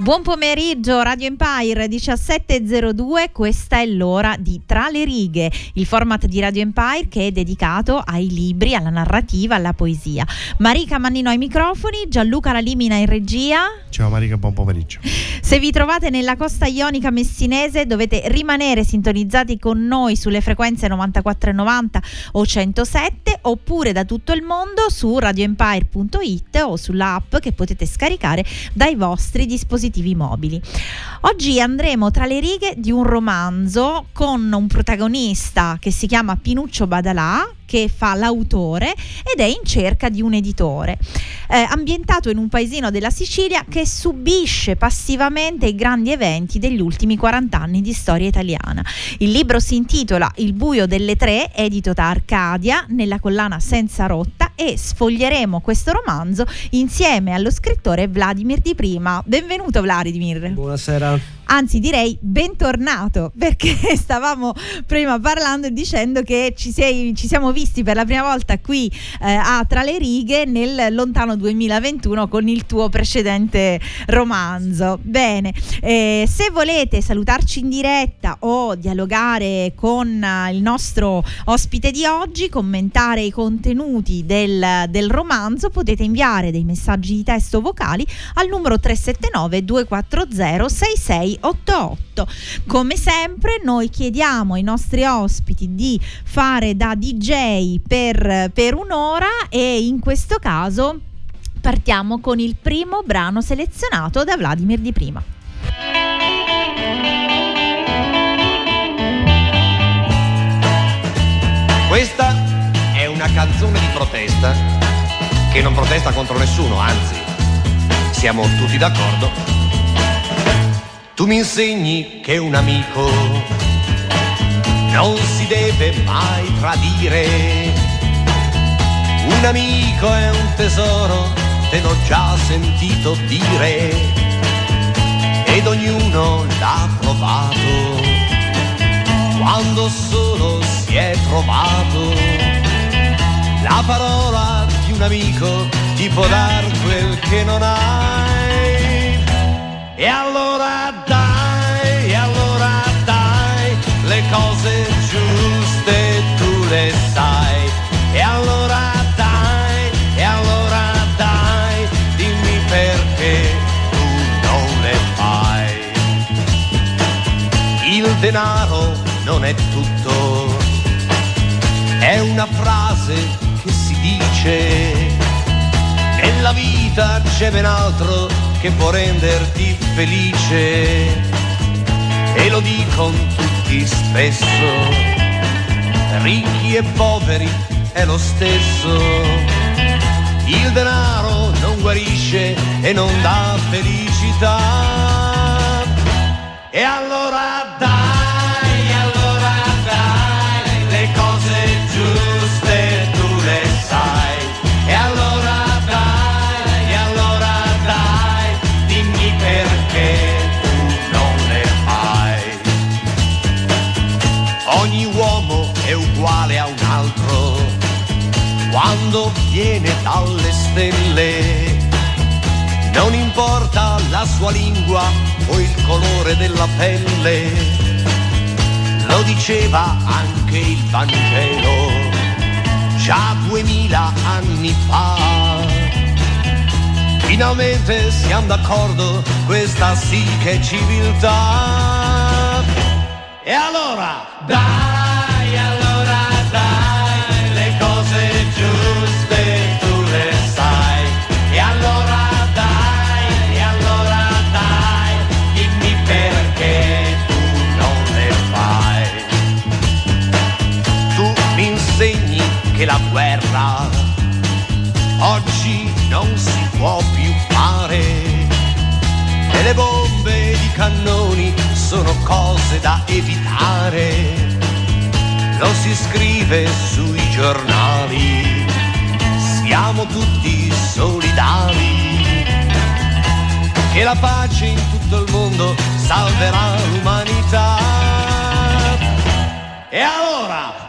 Buon pomeriggio Radio Empire 1702, questa è l'ora di Tra le righe, il format di Radio Empire che è dedicato ai libri, alla narrativa, alla poesia. Marica Mannino ai microfoni, Gianluca Lalimina in regia. Ciao Marica, buon pomeriggio. Se vi trovate nella costa ionica messinese dovete rimanere sintonizzati con noi sulle frequenze 9490 o 107 oppure da tutto il mondo su radioempire.it o sull'app che potete scaricare dai vostri dispositivi dispositivi mobili. Oggi andremo tra le righe di un romanzo con un protagonista che si chiama Pinuccio Badalà, che fa l'autore ed è in cerca di un editore. Eh, ambientato in un paesino della Sicilia che subisce passivamente i grandi eventi degli ultimi 40 anni di storia italiana. Il libro si intitola Il buio delle tre, edito da Arcadia, nella collana Senza rotta e sfoglieremo questo romanzo insieme allo scrittore Vladimir Di Prima. Benvenuto Vladimir. Buonasera anzi direi bentornato perché stavamo prima parlando e dicendo che ci, sei, ci, siamo visti per la prima volta qui eh, a Tra le righe nel lontano 2021 con il tuo precedente romanzo. Bene, eh, se volete salutarci in diretta o dialogare con uh, il nostro ospite di oggi, commentare i contenuti del, del romanzo, potete inviare dei messaggi di testo vocali al numero 379 240 66 88. Come sempre noi chiediamo ai nostri ospiti di fare da DJ per, per un'ora e in questo caso partiamo con il primo brano selezionato da Vladimir Di Prima. Questa è una canzone di protesta che non protesta contro nessuno, anzi, siamo tutti d'accordo tu mi insegni che un amico non si deve mai tradire. Un amico è un tesoro, te l'ho già sentito dire, ed ognuno l'ha provato quando solo si è trovato. La parola di un amico ti può dar quel che non hai. E allora denaro non è tutto, è una frase che si dice. Nella vita c'è ben altro che può renderti felice. E lo dicono tutti spesso, ricchi e poveri è lo stesso. Il denaro non guarisce e non dà felicità. E Non importa la sua lingua o il colore della pelle, lo diceva anche il Vangelo già duemila anni fa. Finalmente siamo d'accordo, questa sì che è civiltà. E allora, dai, oggi non si può più fare. E le bombe di cannoni sono cose da evitare. Lo si scrive sui giornali, siamo tutti solidari. Che la pace in tutto il mondo salverà l'umanità. E allora,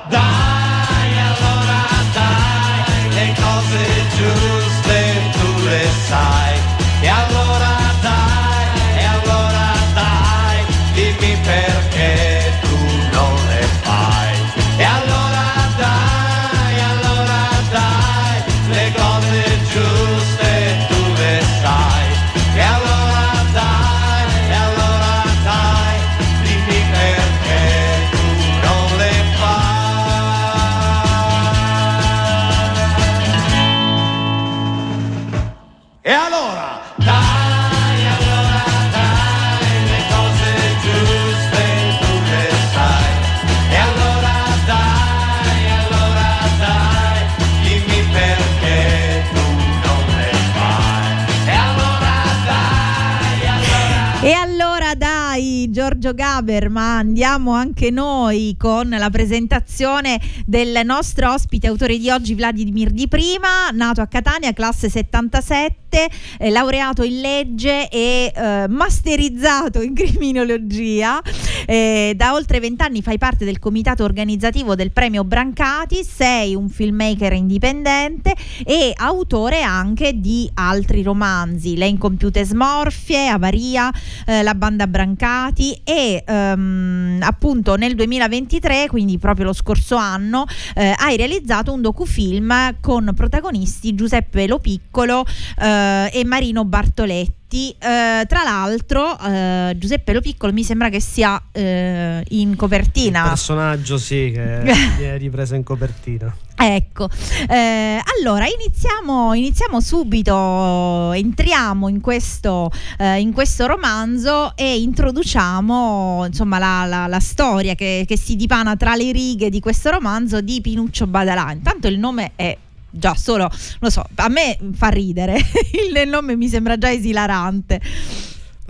Giorgio Gaber, ma andiamo anche noi con la presentazione del nostro ospite autore di oggi Vladimir Di Prima, nato a Catania, classe 77, eh, laureato in legge e eh, masterizzato in criminologia. Eh, da oltre vent'anni fai parte del comitato organizzativo del premio Brancati, sei un filmmaker indipendente e autore anche di altri romanzi, Le incompiute smorfie, Avaria, eh, La banda Brancati e ehm, appunto nel 2023, quindi proprio lo scorso anno, eh, hai realizzato un docufilm con protagonisti Giuseppe Lopiccolo eh, e Marino Bartoletti. Eh, tra l'altro, eh, Giuseppe Lopiccolo mi sembra che sia eh, in Il copertina. personaggio sì, che viene ripreso in copertina. Ecco, eh, allora iniziamo, iniziamo subito, entriamo in questo, eh, in questo romanzo e introduciamo insomma la, la- la storia che, che si dipana tra le righe di questo romanzo di Pinuccio Badalà. Intanto il nome è già solo, lo so, a me fa ridere, il nome mi sembra già esilarante.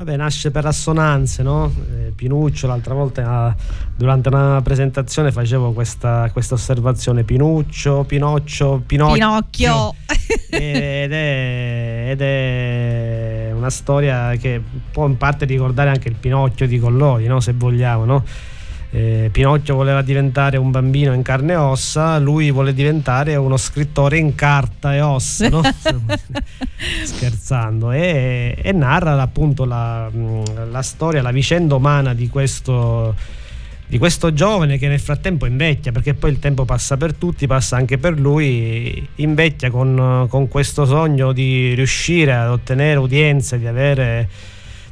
Vabbè, nasce per assonanze, no? Eh, Pinuccio, l'altra volta ah, durante una presentazione facevo questa, questa osservazione: Pinuccio, Pinocchio, Pinocchio. Pinocchio. ed, è, ed è una storia che può in parte ricordare anche il Pinocchio di Collodi, no? se vogliamo. No? Eh, Pinocchio voleva diventare un bambino in carne e ossa, lui vuole diventare uno scrittore in carta e ossa, no? scherzando, e, e narra appunto la, la storia, la vicenda umana di questo, di questo giovane che nel frattempo invecchia, perché poi il tempo passa per tutti, passa anche per lui, invecchia con, con questo sogno di riuscire ad ottenere udienze, di avere,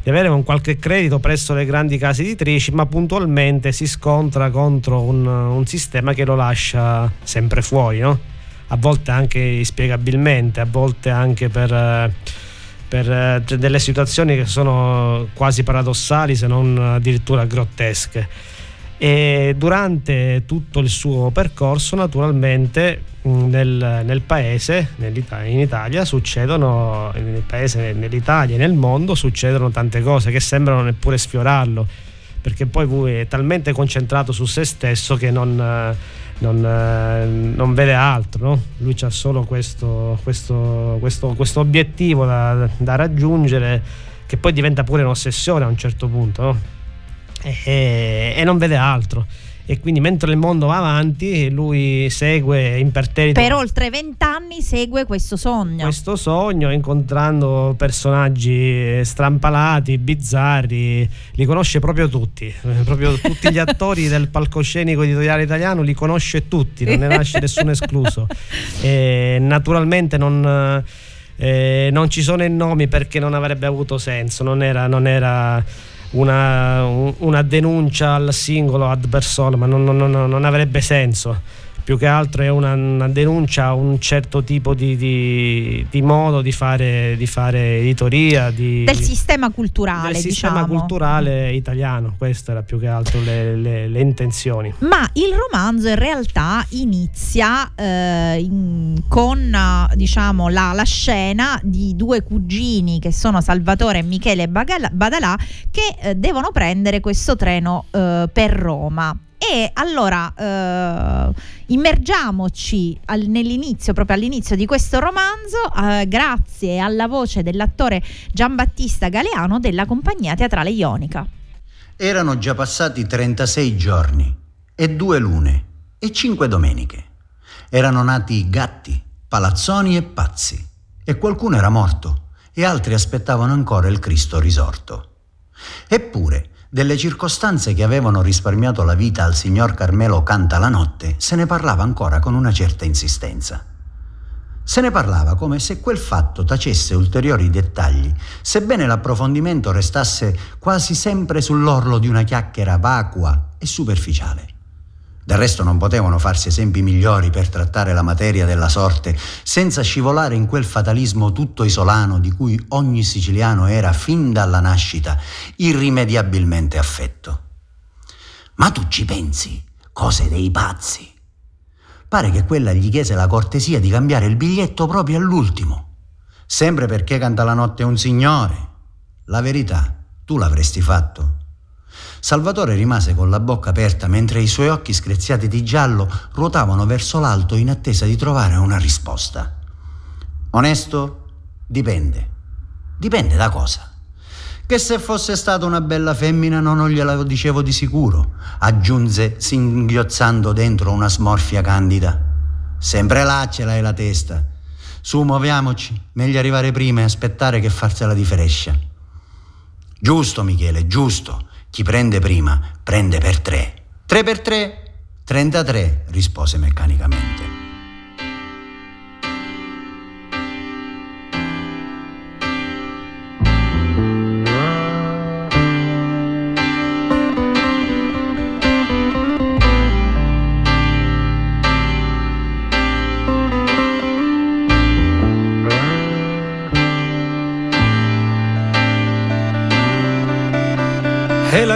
di avere un qualche credito presso le grandi case editrici, ma puntualmente si scontra contro un, un sistema che lo lascia sempre fuori, no? a volte anche inspiegabilmente, a volte anche per... eh, per eh, delle situazioni che sono quasi paradossali se non addirittura grottesche E durante tutto il suo percorso, naturalmente, nel, nel paese, in Italia, succedono, nel paese, nell'Italia e nel mondo, succedono tante cose che sembrano neppure sfiorarlo, perché poi lui è talmente concentrato su se stesso che non, non, non vede altro, no? lui ha solo questo, questo, questo, questo obiettivo da, da, raggiungere che poi diventa pure un'ossessione a un certo punto. No? E, e non vede altro. E quindi mentre il mondo va avanti lui segue imperterrito. Per oltre vent'anni segue questo sogno. Questo sogno incontrando personaggi strampalati bizzarri. Li conosce proprio tutti. Proprio tutti gli attori del palcoscenico editoriale italiano li conosce tutti non ne nasce nessuno escluso. E naturalmente non, eh, non ci sono i nomi perché non avrebbe avuto senso non era, non era una, una denuncia al singolo ad persona, ma non, non, non avrebbe senso più che altro è una, una, denuncia a un certo tipo di, di, di modo di fare, di fare editoria di, del sistema culturale del sistema diciamo. culturale italiano. Queste erano più che altro le, le, le, intenzioni. Ma il romanzo in realtà inizia eh, in, con diciamo la, la, scena di due cugini che sono Salvatore e Michele Badalà che eh, devono prendere questo treno eh, per Roma e allora eh, immergiamoci al, nell'inizio, proprio all'inizio di questo romanzo, eh, grazie alla voce dell'attore Giambattista Galeano della compagnia teatrale Ionica. Erano già passati 36 giorni e due lune e cinque domeniche. Erano nati gatti, palazzoni e pazzi, e qualcuno era morto, e altri aspettavano ancora il Cristo risorto. Eppure, delle circostanze che avevano risparmiato la vita al signor Carmelo Canta la notte se ne parlava ancora con una certa insistenza. Se ne parlava come se quel fatto tacesse ulteriori dettagli, sebbene l'approfondimento restasse quasi sempre sull'orlo di una chiacchiera vacua e superficiale. Del resto non potevano farsi esempi migliori per trattare la materia della sorte senza scivolare in quel fatalismo tutto isolano di cui ogni siciliano era fin dalla nascita irrimediabilmente affetto. Ma tu ci pensi? Cose dei pazzi. Pare che quella gli chiese la cortesia di cambiare il biglietto proprio all'ultimo. Sempre perché canta la notte un signore. La verità, tu l'avresti fatto. Salvatore rimase con la bocca aperta mentre i suoi occhi screziati di giallo ruotavano verso l'alto in attesa di trovare una risposta. Onesto? Dipende. Dipende da cosa? Che se fosse stata una bella femmina non gliela dicevo di sicuro, aggiunse singhiozzando dentro una smorfia candida. Sempre là ce l'hai la testa. Su, muoviamoci, meglio arrivare prima e aspettare che farsela di frescia. Giusto, Michele, giusto. Chi prende prima prende per tre. Tre per tre? 33, rispose meccanicamente.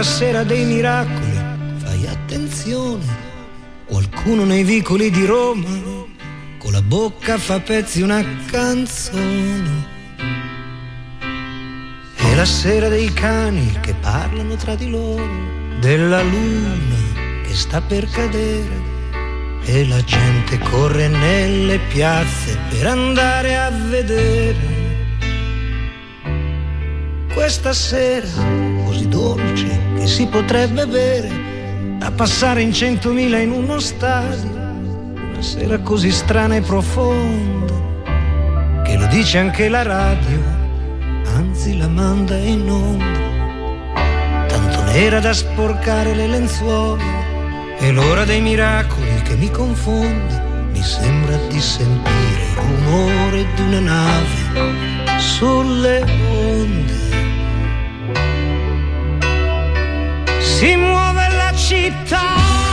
Sera dei miracoli, fai attenzione. Qualcuno nei vicoli di Roma con la bocca fa pezzi una canzone. È la sera dei cani che parlano tra di loro, della luna che sta per cadere. E la gente corre nelle piazze per andare a vedere questa sera così dolce che si potrebbe bere da passare in centomila in uno stadio, una sera così strana e profonda che lo dice anche la radio, anzi la manda in onda, tanto nera da sporcare le lenzuola, è l'ora dei miracoli che mi confonde, mi sembra di sentire il rumore di una nave sulle onde si muove la città.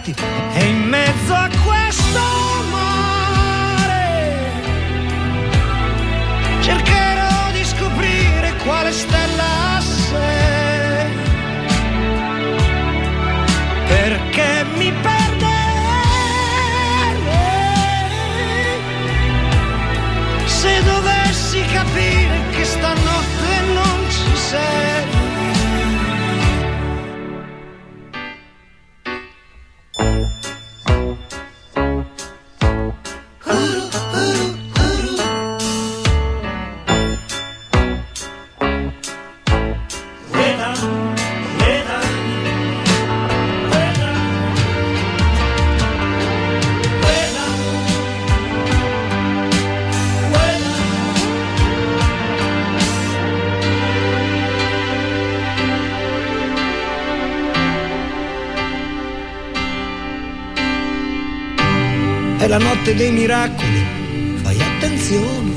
Pirati. E in È la notte dei miracoli, fai attenzione.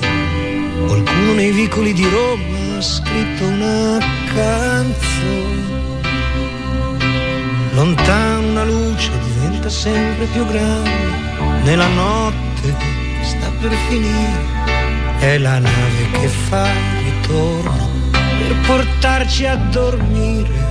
Qualcuno nei vicoli di Roma ha scritto una canzone. Lontano una luce diventa sempre più grande. Nella notte sta per finire. È la nave che fa ritorno per portarci a dormire.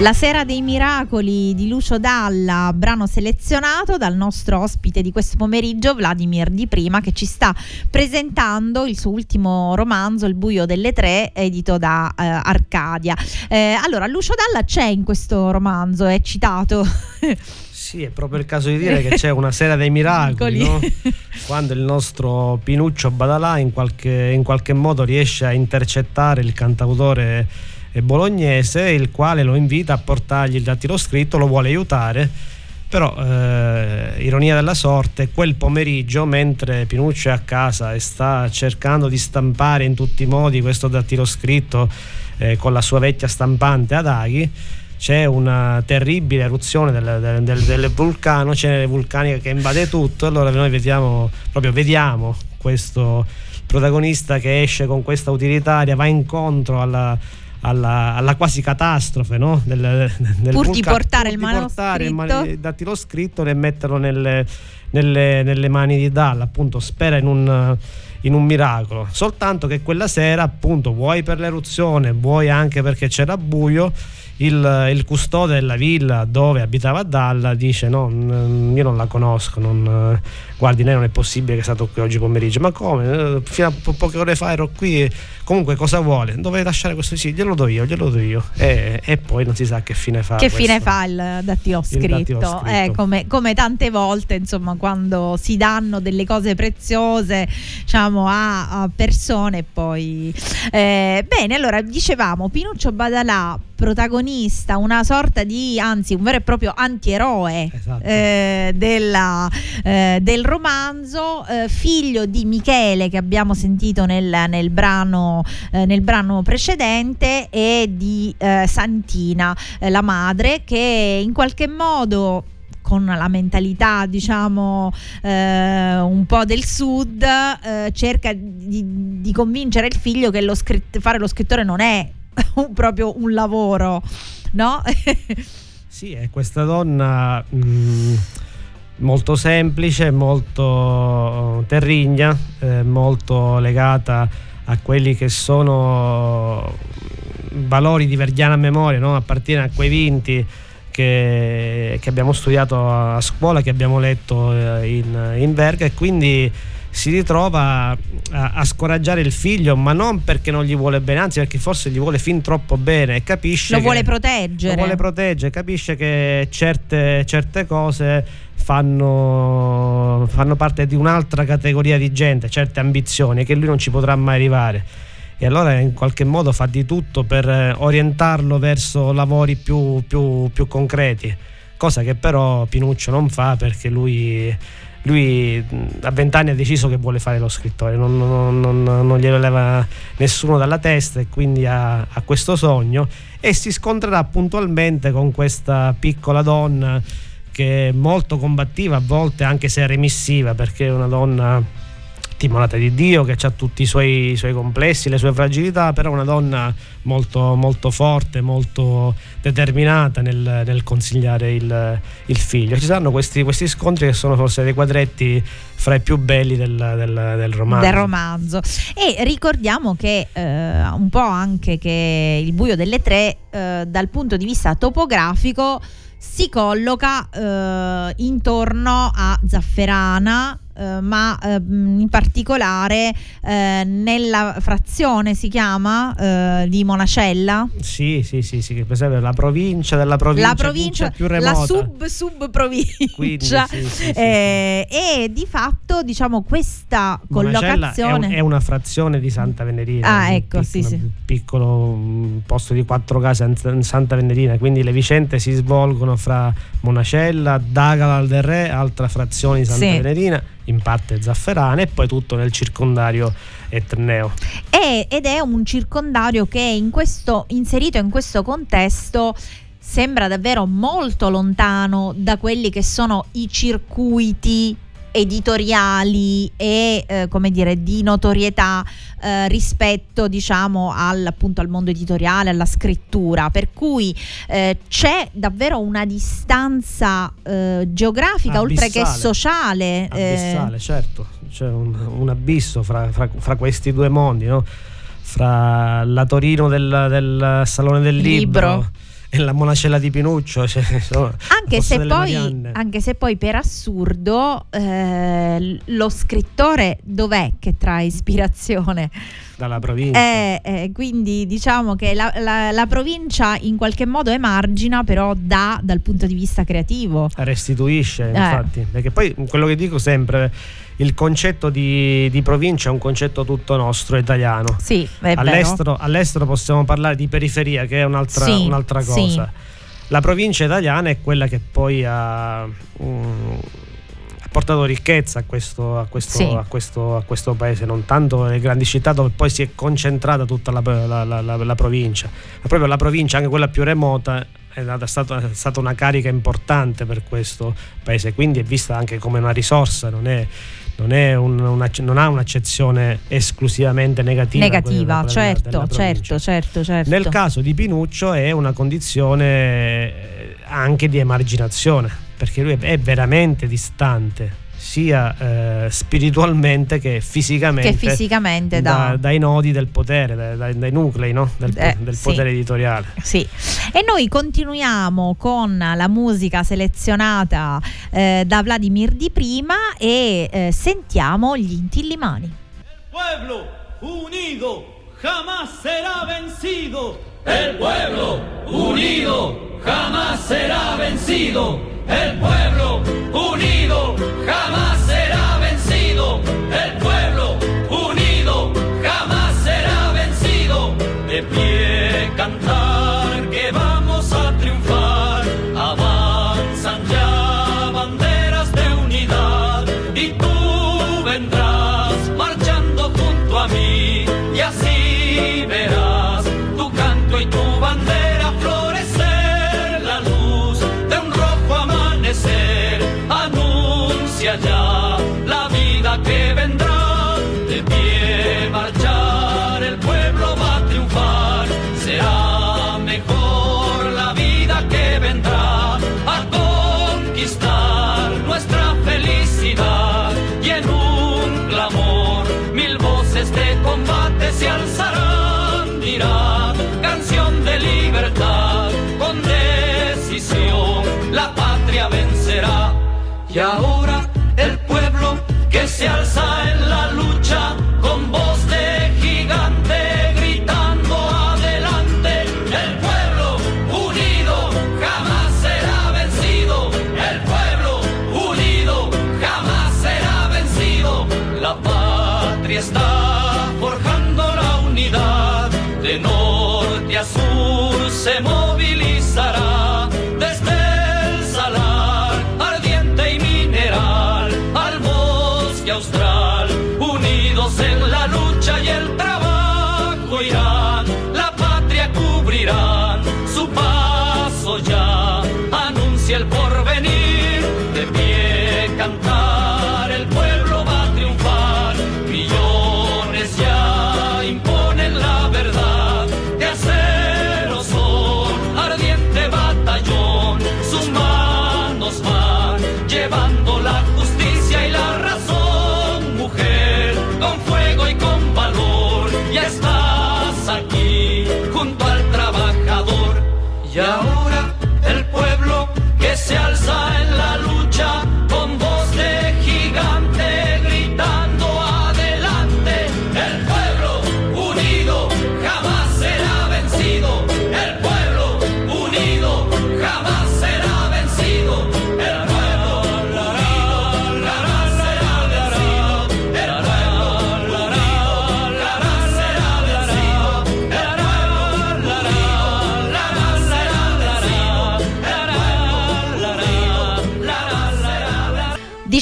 La sera dei miracoli di Lucio Dalla, brano selezionato dal nostro ospite di questo pomeriggio, Vladimir Di Prima, che ci sta presentando il suo ultimo romanzo, Il buio delle tre, edito da eh, Arcadia. Eh, allora, Lucio Dalla c'è in questo romanzo, è citato. Sì, è proprio il caso di dire che c'è una sera dei miracoli, no? quando il nostro Pinuccio Badalà in qualche, in qualche modo riesce a intercettare il cantautore bolognese, il quale lo invita a portargli il dattilo scritto, lo vuole aiutare. Però, eh, ironia della sorte, quel pomeriggio, mentre Pinuccio è a casa e sta cercando di stampare in tutti i modi questo dattilo scritto eh, con la sua vecchia stampante ad aghi, c'è una terribile eruzione del, del, del, del vulcano, cenere vulcanica che invade tutto. Allora noi vediamo, proprio vediamo questo protagonista che esce con questa utilitaria, va incontro alla alla, alla, quasi catastrofe no? del, del pur di portare, pur il, di portare il, dattilo scritto e metterlo nelle, nelle, nelle, mani di Dalla appunto spera in un, in un miracolo soltanto che quella sera appunto vuoi per l'eruzione vuoi anche perché c'era buio il, il, custode della villa dove abitava Dalla dice no, io non la conosco, non, guardi lei non è possibile che è stato qui oggi pomeriggio, ma come? Fino a po- poche ore fa ero qui, comunque cosa vuole? Dove lasciare questo sì, glielo do io, glielo do io e, e poi non si sa che fine fa. Che questo, fine fa il dattilo scritto, dattilo scritto. Eh, come, come, tante volte insomma quando si danno delle cose preziose diciamo a, a persone poi... Eh, bene, allora dicevamo Pinuccio Badalà protagonista, una sorta di, anzi un vero e proprio antieroe esatto. eh, della, eh, del romanzo, eh, figlio di Michele che abbiamo sentito nel, nel, brano, eh, nel brano, precedente e di eh, Santina, eh, la madre, che in qualche modo con la mentalità diciamo eh, un po' del sud eh, cerca di, di, convincere il figlio che lo scritt- fare lo scrittore non è un, proprio un lavoro, no? sì, è questa donna mh, mm, molto semplice, molto terrigna, eh, molto legata a quelli che sono valori di verdiana memoria, no? appartiene a quei vinti che, che, abbiamo studiato a scuola, che abbiamo letto eh, in, in Verga e quindi si ritrova a, a, scoraggiare il figlio, ma non perché non gli vuole bene, anzi perché forse gli vuole fin troppo bene e capisce... Lo che, vuole proteggere. Lo vuole proteggere, capisce che certe, certe cose fanno, fanno parte di un'altra categoria di gente, certe ambizioni che lui non ci potrà mai arrivare e allora in qualche modo fa di tutto per eh, orientarlo verso lavori più, più, più concreti, cosa che però Pinuccio non fa perché lui lui a vent'anni ha deciso che vuole fare lo scrittore, non, non, non, non glielo leva nessuno dalla testa e quindi ha, ha, questo sogno e si scontrerà puntualmente con questa piccola donna che è molto combattiva a volte anche se remissiva perché è una donna timorata di Dio, che ha tutti i suoi, i suoi, complessi, le sue fragilità, però una donna molto, molto forte, molto determinata nel, nel consigliare il, il, figlio. Ci saranno questi, questi, scontri che sono forse dei quadretti fra i più belli del, del, del romanzo. Romanzo. E ricordiamo che eh, un po' anche che il buio delle tre, eh, dal punto di vista topografico, si colloca eh, intorno a Zafferana eh, ma eh, in particolare eh, nella frazione si chiama eh, di Monacella. Sì, sì, sì, sì, per esempio la provincia della provincia, la provincia più remota. La sub sub provincia. Sì, sì, eh, e di fatto diciamo questa collocazione è, un, è, una frazione di Santa Venerina. Ah, ecco, piccolo, sì, sì. piccolo mm, posto di quattro case in Santa Venerina, quindi le vicende si svolgono fra Monacella, Dagalal del Re, altra frazione di Santa sì. Venerina in parte zafferana e poi tutto nel circondario etneo. È, ed è un circondario che in questo, inserito in questo contesto sembra davvero molto lontano da quelli che sono i circuiti editoriali e eh, come dire di notorietà eh, rispetto diciamo al, appunto, al mondo editoriale, alla scrittura, per cui eh, c'è davvero una distanza eh, geografica abissale, oltre che sociale. Eh. Abissale, certo, c'è un, un abisso fra, fra, fra, questi due mondi, no? fra la Torino del, del Salone del Libro, libro e la monacella di Pinuccio. Cioè, anche, se poi, anche, se poi, per assurdo eh, lo scrittore dov'è che trae ispirazione? Dalla provincia. Eh, eh, quindi diciamo che la, la, la, provincia in qualche modo emargina, però dà dal punto di vista creativo. Restituisce, eh. infatti. Perché poi quello che dico sempre il concetto di, di, provincia è un concetto tutto nostro, italiano. Sì, all'estero, all'estero, possiamo parlare di periferia, che è un'altra, sì, un'altra cosa. Sì. La provincia italiana è quella che poi ha, um, ha portato ricchezza a questo, a, questo, sì. a, questo, a questo, paese, non tanto le grandi città dove poi si è concentrata tutta la, la, la, la provincia, ma proprio la provincia, anche quella più remota, è stata, è stata una carica importante per questo paese, quindi è vista anche come una risorsa, non è non, un, una, non, ha un'accezione esclusivamente negativa. Negativa, quella, certo, della, certo, certo, certo. Nel caso di Pinuccio è una condizione eh, anche di emarginazione, perché lui è veramente distante sia eh, spiritualmente che fisicamente, che fisicamente da, da, dai nodi del potere, dai, dai nuclei no? del, eh, del, potere sì. editoriale. Sì. E noi continuiamo con la musica selezionata eh, da Vladimir di prima e eh, sentiamo gli Intillimani. El pueblo unido jamás será vencido. El pueblo unido jamás será vencido. El pueblo unido jamás será vencido. 야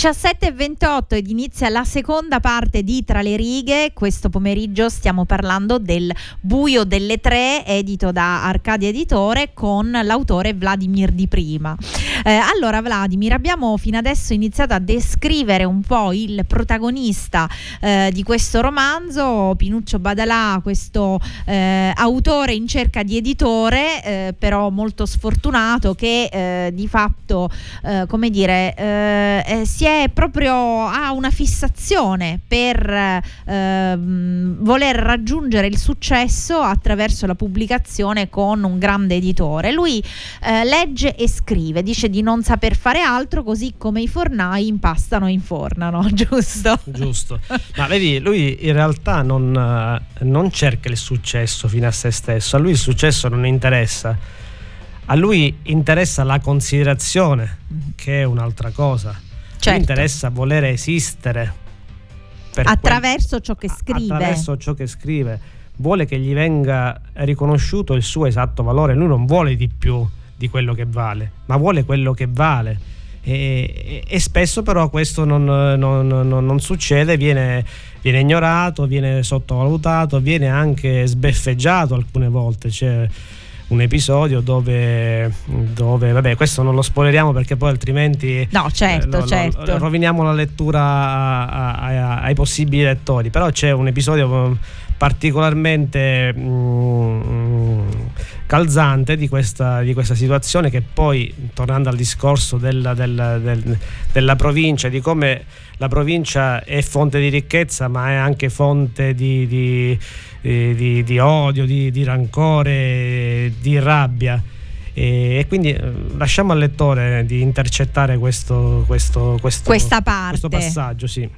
17.28 ed inizia la seconda parte di Tra le righe. Questo pomeriggio stiamo parlando del Buio delle Tre, edito da Arcadia Editore, con l'autore Vladimir Di Prima. Eh, allora, Vladimir, abbiamo fino adesso iniziato a descrivere un po' il protagonista eh, di questo romanzo, Pinuccio Badalà, questo eh, autore in cerca di editore, eh, però molto sfortunato, che eh, di fatto, eh, come dire, si è proprio ha una fissazione per ehm, voler raggiungere il successo attraverso la pubblicazione con un grande editore. Lui eh, legge e scrive, dice di non saper fare altro, così come i fornai impastano e infornano, giusto? Giusto. Ma vedi, lui in realtà non, eh, non cerca il successo fino a se stesso, a lui il successo non interessa. A lui interessa la considerazione, che è un'altra cosa. Certo. interessa voler esistere. Attraverso ciò che quel- scrive. Attraverso ciò che scrive. Vuole che gli venga riconosciuto il suo esatto valore. Lui non vuole di più di quello che vale, ma vuole quello che vale. E, e- e spesso però questo non, non- non- non succede, viene, viene ignorato, viene sottovalutato, viene anche sbeffeggiato alcune volte. C'è un episodio dove, dove vabbè, questo non lo spoileriamo perché poi altrimenti No, certo, eh, lo- lo- certo. roviniamo la lettura a- a- a- ai possibili lettori. Però c'è un episodio particolarmente mm, calzante di questa, di questa situazione che poi, tornando al discorso della, della- del- della provincia, di come la provincia è fonte di ricchezza ma è anche fonte di, di- di- di- di odio, di, di rancore, di rabbia. E, e quindi eh, lasciamo al lettore di intercettare questo, questo, questo- Questa parte. questo passaggio. Sì.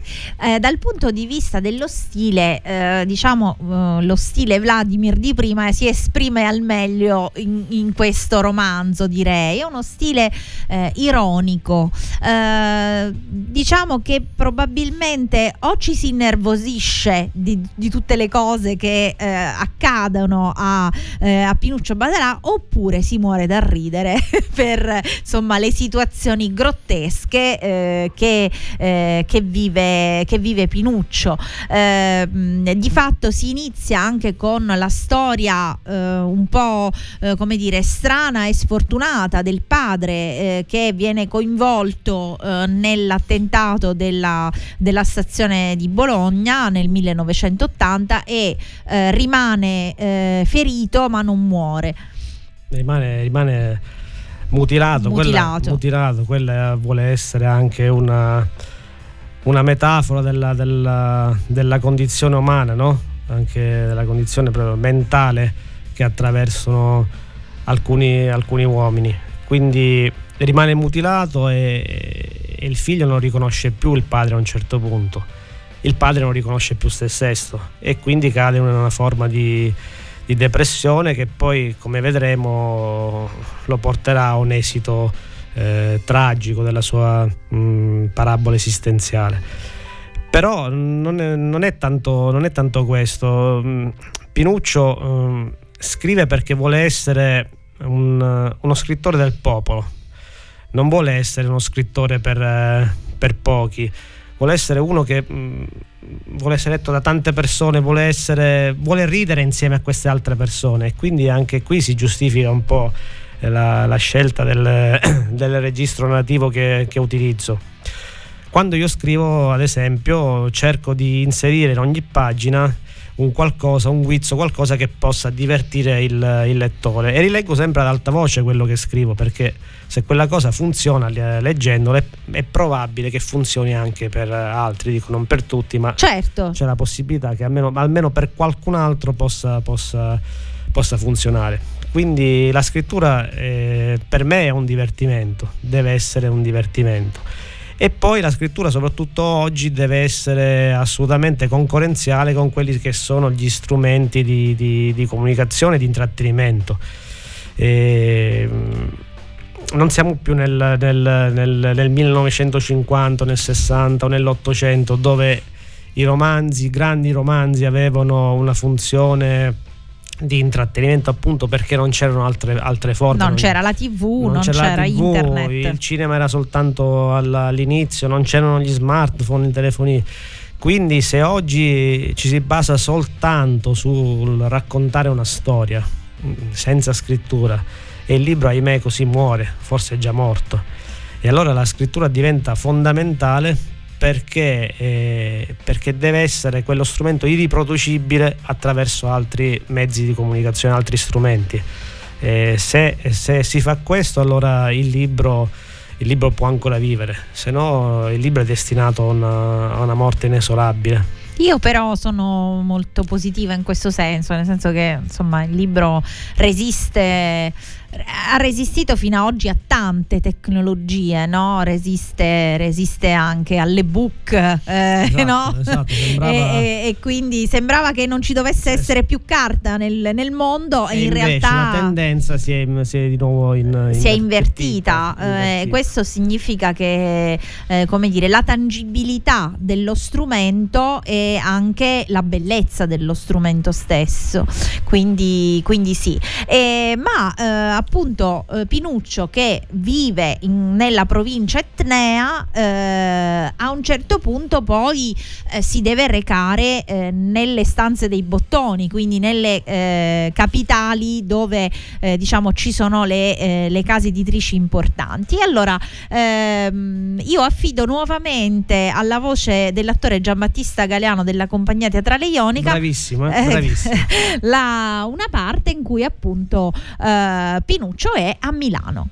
Eh, dal punto di vista dello stile, eh, diciamo eh, lo stile Vladimir di prima si esprime al meglio in, in questo romanzo, direi. È uno stile eh, ironico. Eh, diciamo che probabilmente o ci si innervosisce di, di tutte le cose che accadono a, a Pinuccio Badalà oppure si muore dal ridere per insomma le situazioni grottesche eh, che, eh, che vive, che vive Pinuccio. Eh, di fatto si inizia anche con la storia eh, un po' eh, come dire strana e sfortunata del padre eh, che viene coinvolto nell'attentato della, della stazione di Bologna nel 1980 e rimane ferito ma non muore. Rimane, rimane mutilato. Mutilato. Quella, mutilato. Quella vuole essere anche una, una metafora della, della- della condizione umana, no? anche della condizione proprio mentale che attraversano alcuni, alcuni uomini. Quindi rimane mutilato e, e il figlio non riconosce più il padre a un certo punto. Il padre non riconosce più se stesso e quindi cade in una forma di, di depressione che poi, come vedremo, lo porterà a un esito eh, tragico della sua mh, parabola esistenziale. Però non è, non è tanto, non è tanto questo. Mm, Pinuccio mm, scrive perché vuole essere un- uno scrittore del popolo, non vuole essere uno scrittore per, eh, per pochi, vuole essere uno che mh, mm, vuole essere letto da tante persone, vuole, essere, vuole ridere insieme a queste altre persone e quindi anche qui si giustifica un po' la, la scelta del, del, registro nativo che, che utilizzo. Quando io scrivo, ad esempio, cerco di inserire in ogni pagina un qualcosa, un guizzo, qualcosa che possa divertire il, il, lettore. E rileggo sempre ad alta voce quello che scrivo perché se quella cosa funziona leggendolo è probabile che funzioni anche per altri, dico non per tutti, ma certo. c'è la possibilità che almeno, almeno per qualcun altro possa, possa, possa funzionare. Quindi la scrittura eh, per me è un divertimento, deve essere un divertimento e poi la scrittura soprattutto oggi deve essere assolutamente concorrenziale con quelli che sono gli strumenti di, di, di comunicazione, di intrattenimento. E, mm, non siamo più nel, nel, nel, nel 1950, nel 60 o nell'Ottocento dove i romanzi, i grandi romanzi avevano una funzione di intrattenimento appunto perché non c'erano altre, altre forme. Non, non c'era la tv non, non c'era, c'era TV, internet. il cinema era soltanto all'inizio non c'erano gli smartphone i telefoni. Quindi se oggi ci si basa soltanto sul raccontare una storia mm, senza scrittura e il libro ahimè così muore forse è già morto e allora la scrittura diventa fondamentale perché, eh, perché, deve essere quello strumento irriproducibile attraverso altri mezzi di comunicazione, altri strumenti. Eh, se, se, si fa questo allora il libro, il libro, può ancora vivere, se no il libro è destinato a una, a una morte inesorabile. Io però sono molto positiva in questo senso, nel senso che insomma il libro resiste ha resistito fino ad oggi a tante tecnologie, no? resiste, resiste, anche alle book, eh, esatto, no? esatto, sembrava... e, e, quindi sembrava che non ci dovesse essere più carta nel, nel mondo e, in realtà la tendenza si è, si è di nuovo in, si è invertita. invertita. Eh, questo significa che eh, come dire, la tangibilità dello strumento e anche la bellezza dello strumento stesso. Quindi, quindi sì. ma eh, appunto eh, Pinuccio che vive in, nella provincia etnea eh, a un certo punto poi eh, si deve recare eh, nelle stanze dei bottoni, quindi nelle eh, capitali dove eh, diciamo ci sono le, le, case editrici importanti. Allora ehm, io affido nuovamente alla voce dell'attore Giambattista Galeano della compagnia teatrale ionica bravissimo, bravissimo. la, una parte in cui appunto eh, Pinuccio è a Milano.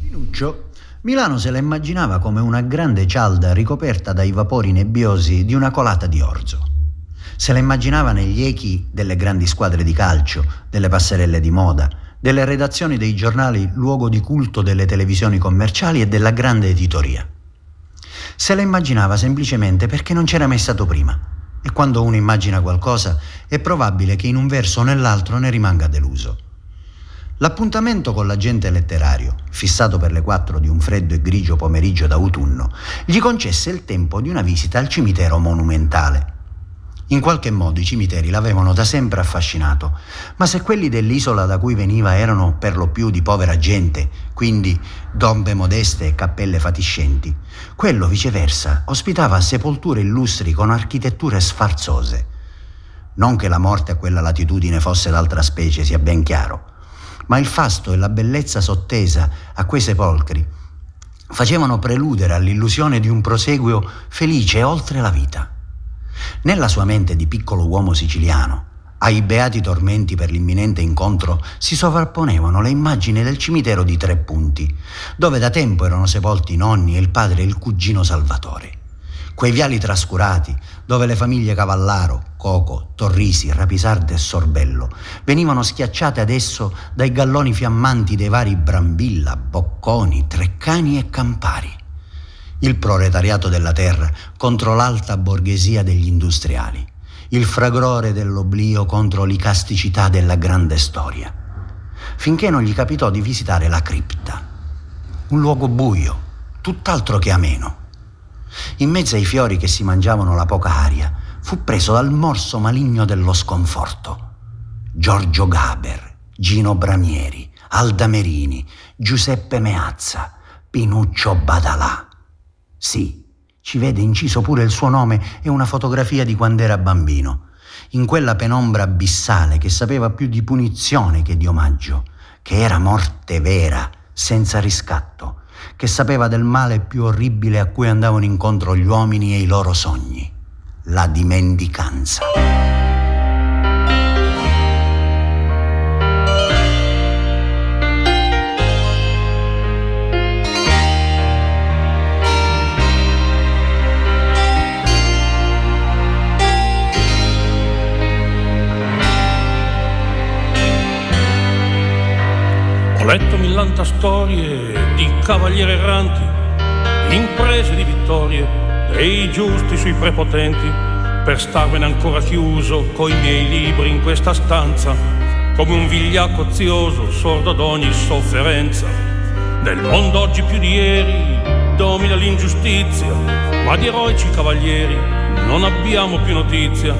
Pinuccio Milano se la immaginava come una grande cialda ricoperta dai vapori nebbiosi di una colata di orzo. Se la immaginava negli echi delle grandi squadre di calcio, delle passerelle di moda, delle redazioni dei giornali luogo di culto delle televisioni commerciali e della grande editoria. Se la immaginava semplicemente perché non c'era mai stato prima. E quando uno immagina qualcosa è probabile che in un verso o nell'altro ne rimanga deluso. L'appuntamento con l'agente letterario, fissato per le quattro di un freddo e grigio pomeriggio d'autunno, gli concesse il tempo di una visita al cimitero monumentale. In qualche modo i cimiteri l'avevano da sempre affascinato, ma se quelli dell'isola da cui veniva erano per lo più di povera gente, quindi dombe modeste e cappelle fatiscenti, quello viceversa ospitava sepolture illustri con architetture sfarzose. Non che la morte a quella latitudine fosse d'altra specie, sia ben chiaro ma il fasto e la bellezza sottesa a quei sepolcri facevano preludere all'illusione di un proseguio felice oltre la vita. Nella sua mente di piccolo uomo siciliano, ai beati tormenti per l'imminente incontro si sovrapponevano le immagini del cimitero di Tre Punti, dove da tempo erano sepolti i nonni e il padre e il cugino Salvatore. Quei viali trascurati, dove le famiglie Cavallaro, Coco, Torrisi, Rapisarda e Sorbello venivano schiacciate adesso dai galloni fiammanti dei vari Brambilla, Bocconi, Treccani e Campari. Il proletariato della terra contro l'alta borghesia degli industriali, il fragore dell'oblio contro l'icasticità della grande storia, finché non gli capitò di visitare la cripta, un luogo buio, tutt'altro che ameno in mezzo ai fiori che si mangiavano la poca aria, fu preso dal morso maligno dello sconforto. Giorgio Gaber, Gino Bramieri, Alda Merini, Giuseppe Meazza, Pinuccio Badalà. Sì, Ci vede inciso pure il suo nome e una fotografia di quando era bambino, in quella penombra abissale che sapeva più di punizione che di omaggio, che era morte vera, senza riscatto, che sapeva del male più orribile a cui andavano incontro gli uomini e i loro sogni, la dimenticanza. Letto millanta storie di cavalieri erranti, imprese di vittorie, dei giusti sui prepotenti, per starmene ancora chiuso coi miei libri in questa stanza, come un vigliacco ozioso, sordo ad ogni sofferenza. Nel mondo oggi più di ieri domina l'ingiustizia, ma di eroici cavalieri non abbiamo più notizia.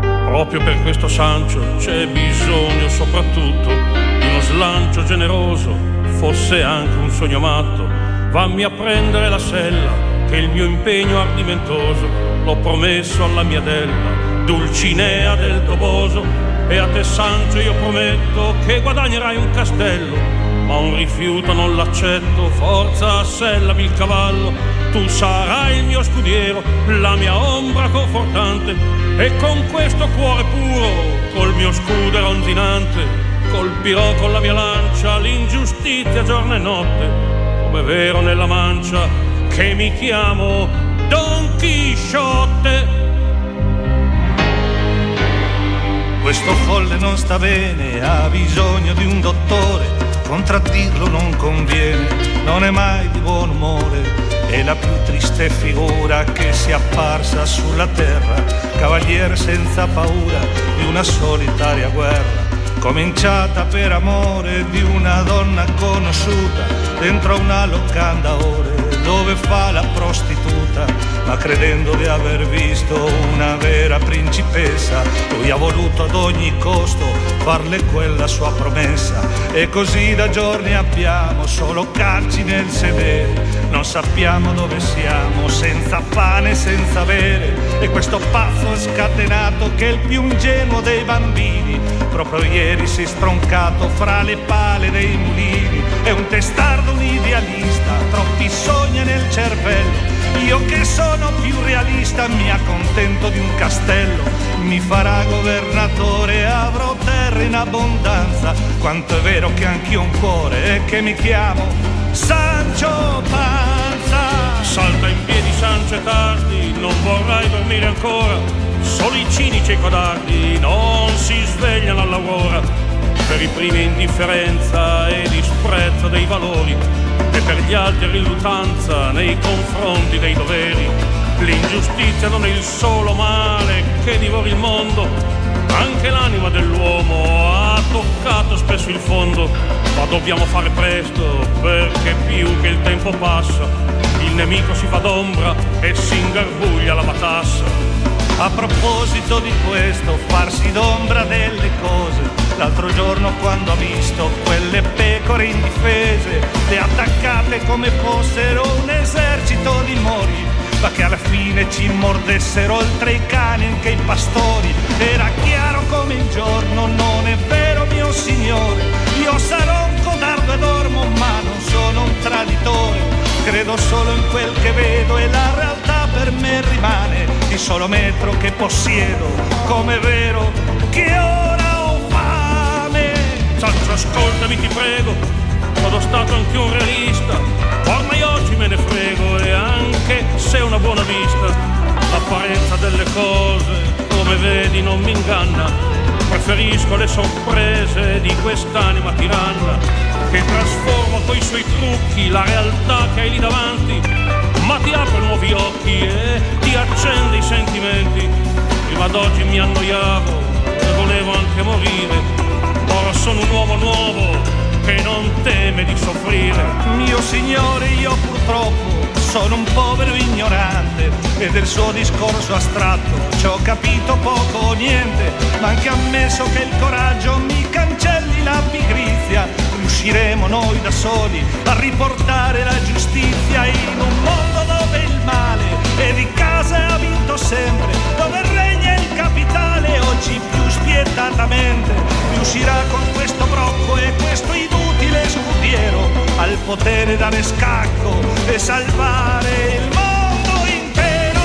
Proprio per questo Sancio c'è bisogno soprattutto uno slancio generoso, fosse anche un sogno matto, vammi a prendere la sella, che il mio impegno ardimentoso l'ho promesso alla mia Della, Dulcinea del Toboso, e a te Sancio io prometto che guadagnerai un castello, ma un rifiuto non l'accetto, forza assellami il cavallo, tu sarai il mio scudiero, la mia ombra confortante, e con questo cuore puro, col mio scudo ronzinante, colpirò con la mia lancia l'ingiustizia giorno e notte, come vero nella mancia che mi chiamo Don Chisciotte. Questo folle non sta bene, ha bisogno di un dottore, contraddirlo non conviene, non è mai di buon umore, è la più triste figura che sia apparsa sulla terra, cavaliere senza paura di una solitaria guerra cominciata per amore di una donna conosciuta dentro una locanda ore dove fa la prostituta, ma credendo di aver visto una vera principessa, lui ha voluto ad ogni costo farle quella sua promessa. E così da giorni abbiamo solo calci nel sedere, non sappiamo dove siamo, senza pane, senza bere e questo pazzo scatenato che è il più ingenuo dei bambini, proprio ieri si è stroncato fra le pale dei mulini, è un testardo, un idealista, troppi sogni nel cervello. Io che sono più realista mi accontento di un castello, mi farà governatore, avrò terra in abbondanza. Quanto è vero che anch'io ho un cuore e che mi chiamo Sancio Panza. Salta in piedi Sancio e tardi, non vorrai dormire ancora. Solo i cinici e codardi non si svegliano all'aurora per i primi indifferenza e disprezzo dei valori e per gli altri riluttanza nei confronti dei doveri. L'ingiustizia non è il solo male che divora il mondo, anche l'anima dell'uomo ha toccato spesso il fondo, ma dobbiamo fare presto perché più che il tempo passa, il nemico si fa d'ombra e si ingarbuglia la matassa. A proposito di questo, farsi d'ombra delle cose, l'altro giorno quando ho visto quelle pecore indifese, le attaccate come fossero un esercito di mori, ma che alla fine ci mordessero oltre i cani anche i pastori, era chiaro come il giorno, non è vero mio signore, io sarò un codardo e dormo, ma non sono un traditore, credo solo in quel che vedo e la realtà per me rimane. Il solo metro che possiedo, come vero che ora ho fame. Sancio, ascoltami, ti prego, sono stato anche un realista, ormai oggi me ne frego e anche se una buona vista, l'apparenza delle cose, come vedi, non mi inganna. Preferisco le sorprese di quest'anima tiranna che trasforma coi suoi trucchi la realtà che hai lì davanti ma ti apre nuovi occhi e ti accende i sentimenti. Prima d'oggi mi annoiavo e volevo anche morire, ora sono un uomo nuovo che non teme di soffrire. Mio signore, io purtroppo sono un povero ignorante e del suo discorso astratto ci ho capito poco o niente, ma anche ammesso che il coraggio mi cancelli la pigrizia, riusciremo noi da soli a riportare la giustizia in un mondo dove il male e di casa ha vinto sempre, dove regna il capitale oggi più spietatamente riuscirà con questo brocco e questo inutile scudiero al potere dare scacco e salvare il mondo intero.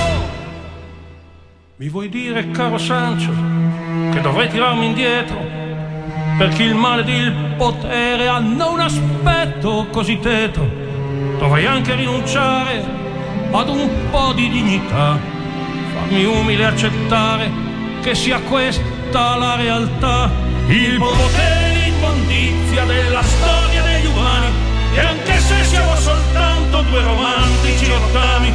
Mi vuoi dire, caro Sancio, che dovrei tirarmi indietro? Perché il male ed il potere hanno un aspetto così tetro. Dovrei anche rinunciare ad un po' di dignità. Farmi umile accettare che sia questa la realtà. Il potere l'immondizia della storia degli umani. E anche se siamo soltanto due romantici rottami,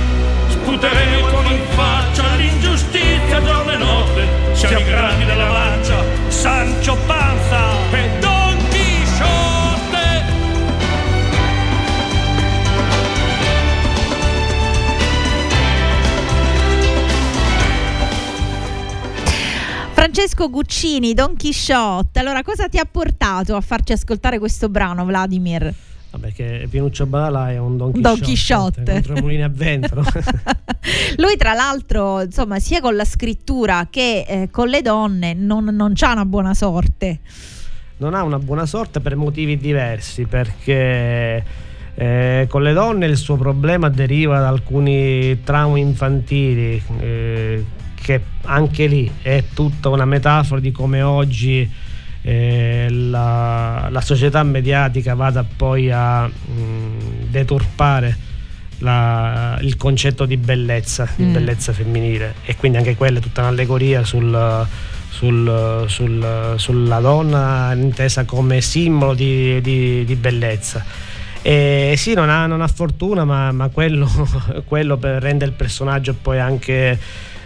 sputeremo in faccia l'ingiustizia giorno e notte. Siamo i grandi della mancia, Sancio Panza e Don Francesco Guccini, Don Chisciotte. Allora, cosa ti ha portato a farci ascoltare questo brano, Vladimir? Vabbè, che Pinuccio Bala è un Don Chisciotte. Don i mulini a vento. Lui, tra l'altro, insomma, sia con la scrittura che eh, con le donne non, non c'ha una buona sorte. non ha una buona sorte per motivi diversi, perché eh, con le donne il suo problema deriva da alcuni traumi infantili, eh, che anche lì è tutta una metafora di come oggi eh, la, la società mediatica vada poi a mh, deturpare la- il concetto di bellezza, di Mm. bellezza femminile e quindi anche quella è tutta un'allegoria sul, sul- sul- sulla donna intesa come simbolo di, di- di bellezza. E sì, non ha, non ha fortuna, ma, ma quello, quello rende il personaggio poi anche,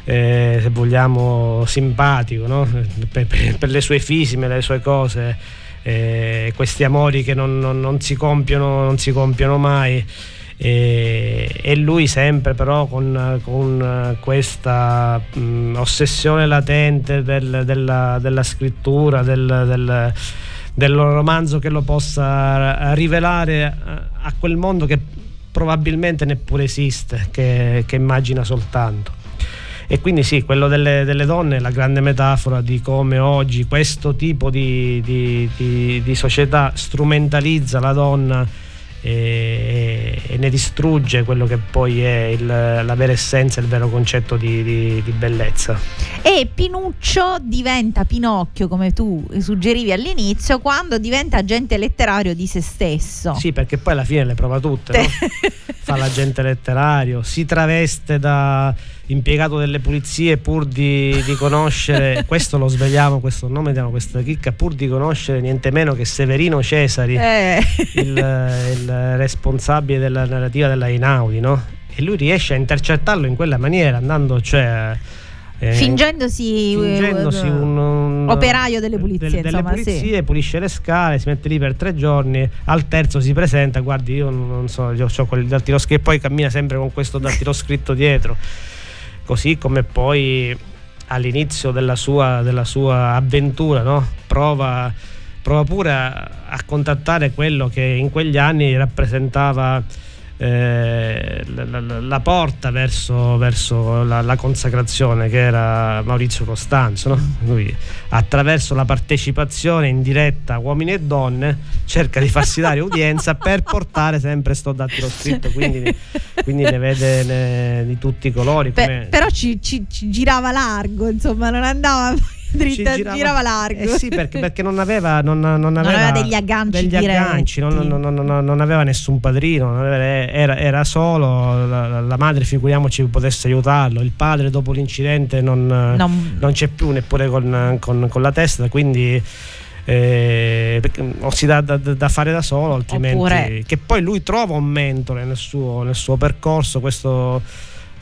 eh, se vogliamo, simpatico, no? per, per- per le sue fisime, le sue cose, eh, questi amori che non, non- non si compiono, non si compiono mai. E, lui sempre però con, con questa mh, ossessione latente del- della, della scrittura, del, del- del romanzo che lo possa rivelare a quel mondo che probabilmente neppure esiste, che, che immagina soltanto. E quindi sì, quello delle, delle donne è la grande metafora di come oggi questo tipo di, di- di- di società strumentalizza la donna e, e ne distrugge quello che poi è il- la vera essenza, il vero concetto di, di- di bellezza. E Pinuccio diventa Pinocchio, come tu suggerivi all'inizio, quando diventa agente letterario di se stesso. Sì, perché poi alla fine le prova tutte, no? fa l'agente letterario, si traveste da impiegato delle pulizie pur di, di conoscere, questo lo svegliamo, questo nome diamo questa chicca, pur di conoscere niente meno che Severino Cesari, Eh. il, il responsabile della narrativa della Inaudi, no? E lui riesce a intercettarlo in quella maniera, andando cioè... eh, Fingendosi, fingendosi eh, un, un- operaio delle pulizie, del- delle insomma, sì. pulizie, pulisce le scale, si mette lì per tre giorni, al terzo si presenta, guardi io non non so, io ho quel dattiloscritto e poi cammina sempre con questo dattiloscritto dietro, così come poi all'inizio della sua, della sua avventura no? prova, prova pure a, a contattare quello che in quegli anni rappresentava eh, la, la- la porta verso, verso la, la consacrazione che era Maurizio Costanzo. no? Lui attraverso la partecipazione in diretta uomini e donne cerca di farsi dare udienza per portare sempre sto dattilo scritto, quindi, quindi ne vede ne- di tutti i colori. Come- però ci, ci- ci girava largo, insomma, non andava dritta, ci girava, largo. Eh sì, perché, perché non aveva, non, non aveva, aveva degli agganci degli agganci, non, non- non- non- non aveva nessun padrino, non aveva- era, era solo la, la- madre, figuriamoci, potesse aiutarlo. Il padre, dopo l'incidente, non, Non- non c'è più neppure con, con- con la testa, quindi. eh, o si dà da, da fare da solo, altrimenti Oppure- che poi lui trova un mentore nel suo, nel suo percorso, questo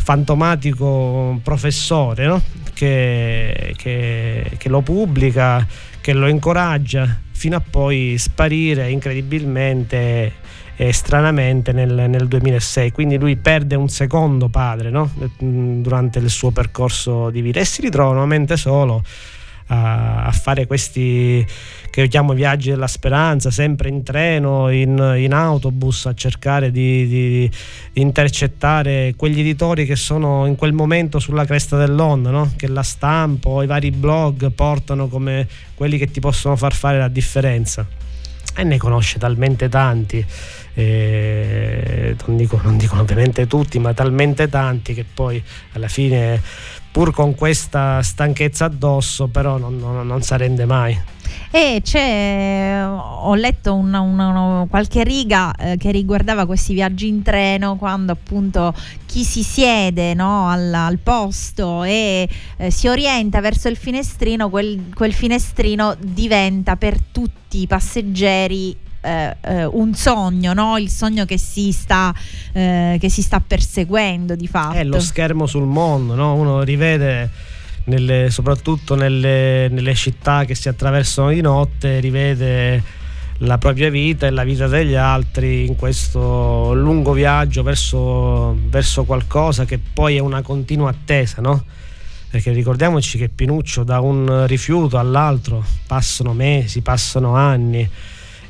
fantomatico professore no? che, che- che lo pubblica, che lo incoraggia fino a poi sparire incredibilmente e stranamente nel, nel 2006. Quindi lui perde un secondo padre no? Durante il suo percorso di vita e si ritrova nuovamente solo a, a fare questi che io chiamo viaggi della speranza, sempre in treno, in, in autobus, a cercare di, di, intercettare quegli editori che sono in quel momento sulla cresta dell'onda, no? che la stampa o i vari blog portano come quelli che ti possono far fare la differenza. E ne conosce talmente tanti. Eh, non, dico, non dicono ovviamente tutti, ma talmente tanti che poi alla fine, pur con questa stanchezza addosso, però non, non, non si arrende mai. E c'è, ho letto una, una, una, qualche riga eh, che riguardava questi viaggi in treno quando appunto chi si siede no, al, al, posto e eh, si orienta verso il finestrino, quel, quel finestrino diventa per tutti i passeggeri eh, eh, un sogno, no? il sogno che si, sta, eh, che si sta perseguendo di fatto. È lo schermo sul mondo, no? uno rivede nelle, soprattutto nelle, nelle città che si attraversano di notte, rivede la propria vita e la vita degli altri in questo lungo viaggio verso, verso qualcosa che poi è una continua attesa, no? Perché ricordiamoci che Pinuccio da un rifiuto all'altro passano mesi, passano anni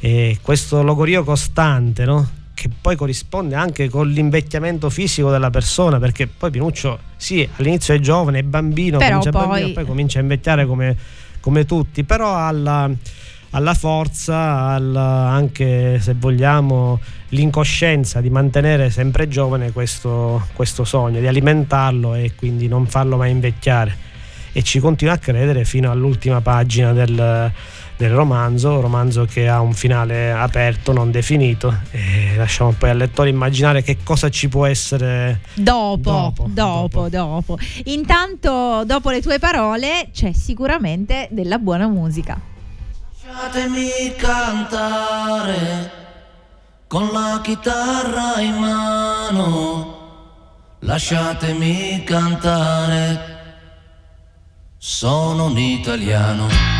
e questo logorio costante, no? Che poi corrisponde anche con l'invecchiamento fisico della persona, perché poi Pinuccio sì, all'inizio è giovane, è bambino, comincia poi... bambino, poi comincia a invecchiare come, come tutti, però alla, alla forza, alla, anche se vogliamo, l'incoscienza di mantenere sempre giovane questo, questo sogno, di alimentarlo e quindi non farlo mai invecchiare. E ci continua a credere fino all'ultima pagina del del romanzo, romanzo che ha un finale aperto, non definito e lasciamo poi al lettore immaginare che cosa ci può essere dopo, dopo, dopo. dopo. Intanto, dopo le tue parole, c'è sicuramente della buona musica. Lasciatemi cantare con la chitarra in mano, lasciatemi cantare, sono un italiano.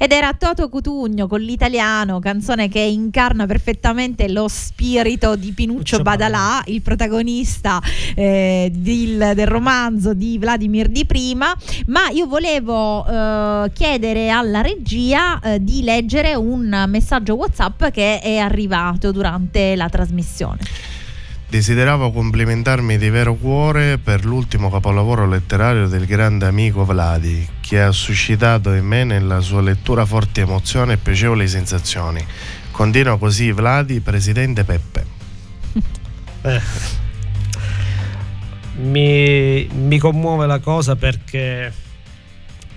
Ed era Toto Cutugno con l'italiano, canzone che incarna perfettamente lo spirito di Pinuccio Badalà, il protagonista eh, del, del, romanzo di Vladimir Di Prima. Ma io volevo eh, chiedere alla regia eh, di leggere un messaggio WhatsApp che è arrivato durante la trasmissione. Desideravo complimentarmi di vero cuore per l'ultimo capolavoro letterario del grande amico Vladi, che ha suscitato in me nella sua lettura forti emozioni e piacevoli sensazioni. Continua così Vladi, presidente Peppe. Eh. Mi, mi, commuove la cosa perché,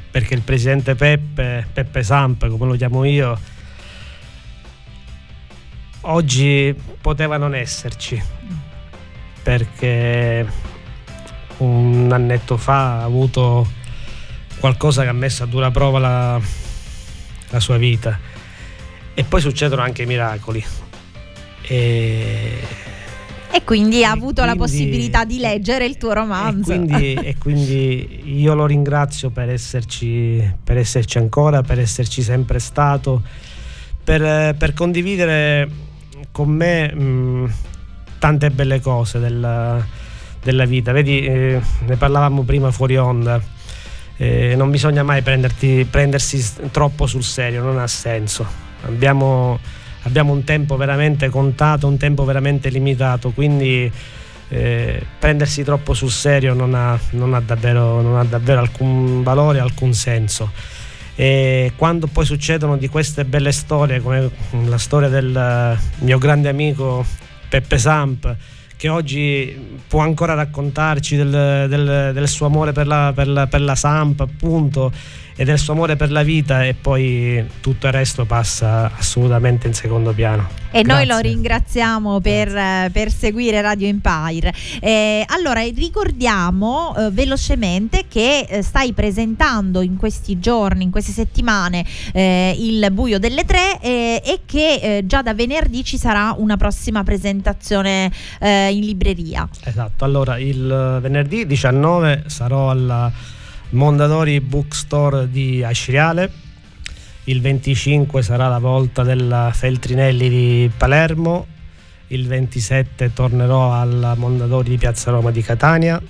perché il presidente Peppe, Peppe Samp, come lo chiamo io, oggi poteva non esserci perché un annetto fa ha avuto qualcosa che ha messo a dura prova la, la sua vita. E poi succedono anche miracoli. E, e quindi ha avuto quindi, la possibilità di leggere il tuo romanzo. e quindi, e quindi io lo ringrazio per esserci, per esserci ancora per esserci sempre stato per, per condividere con me mh, tante belle cose della, della vita. Vedi, eh, ne parlavamo prima fuori onda. Eh, non bisogna mai prendersi troppo sul serio, non ha senso. Abbiamo, abbiamo, un tempo veramente contato, un tempo veramente limitato, quindi eh, prendersi troppo sul serio non ha, non, ha davvero, non ha, davvero, alcun valore, alcun senso. E quando poi succedono di queste belle storie, come la storia del mio grande amico Peppe Samp che oggi può ancora raccontarci del, del, del suo amore per la, per, la, per la Samp appunto e del suo amore per la vita e poi tutto il resto passa assolutamente in secondo piano. E Grazie. noi lo ringraziamo per, eh, per seguire Radio Empire. Eh, allora, ricordiamo eh, velocemente che eh, stai presentando in questi giorni, in queste settimane, eh, il buio delle tre eh, e che già da venerdì ci sarà una prossima presentazione in libreria. Esatto, allora il venerdì 19 sarò alla Mondadori Bookstore di Asciriale. Il 25 sarà la volta della Feltrinelli di Palermo. Il 27 tornerò alla Mondadori di Piazza Roma di Catania.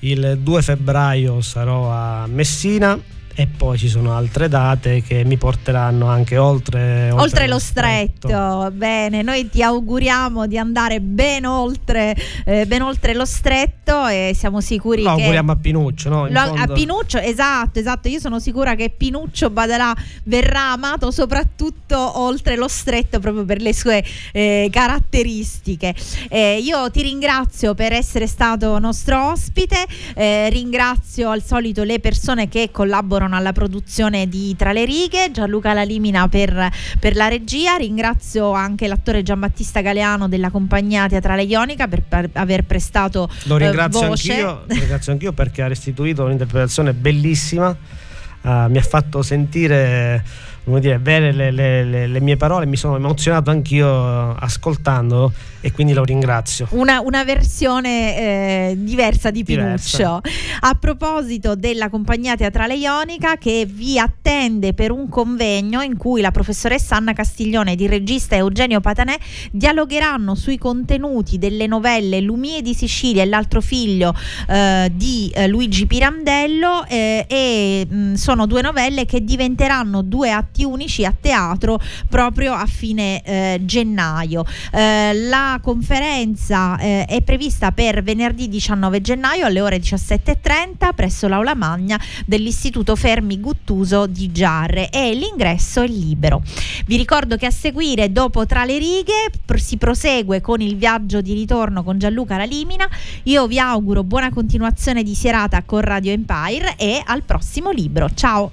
Il 2 febbraio sarò a Messina e poi ci sono altre date che mi porteranno anche oltre, oltre, oltre lo stretto. stretto. Bene, noi ti auguriamo di andare ben oltre, eh, ben oltre lo stretto e siamo sicuri lo che... auguriamo a Pinuccio, no? Lo. A Pinuccio, esatto, esatto. Io sono sicura che Pinuccio Badarà verrà amato soprattutto oltre lo stretto proprio per le sue eh, caratteristiche. Eh, io ti ringrazio per essere stato nostro ospite, eh, ringrazio al solito le persone che collaborano collaborano alla produzione di Tra le righe, Gianluca Lalimina per, per la regia, ringrazio anche l'attore Giambattista Galeano della compagnia teatrale Ionica per, per aver prestato Lo ringrazio, eh, anch'io, lo ringrazio anch'io perché ha restituito un'interpretazione bellissima, uh, mi ha fatto sentire come dire, bene le, le, le, mie parole, mi sono emozionato anch'io ascoltando e quindi lo ringrazio. Una, una versione eh, diversa di Pinuccio. A proposito della compagnia teatrale Ionica che vi attende per un convegno in cui la professoressa Anna Castiglione ed il regista Eugenio Patanè dialogheranno sui contenuti delle novelle Lumie di Sicilia e l'altro figlio eh, di eh, Luigi Pirandello eh, e mh, mm, sono due novelle che diventeranno due atti unici a teatro proprio a fine eh, gennaio. Eh, conferenza eh, è prevista per venerdì 19 gennaio alle ore 17.30 presso l'Aula Magna dell'Istituto Fermi Guttuso di Giarre e l'ingresso è libero. Vi ricordo che a seguire dopo Tra le righe si prosegue con il viaggio di ritorno con Gianluca Ralimina. Io vi auguro buona continuazione di serata con Radio Empire e al prossimo libro. Ciao!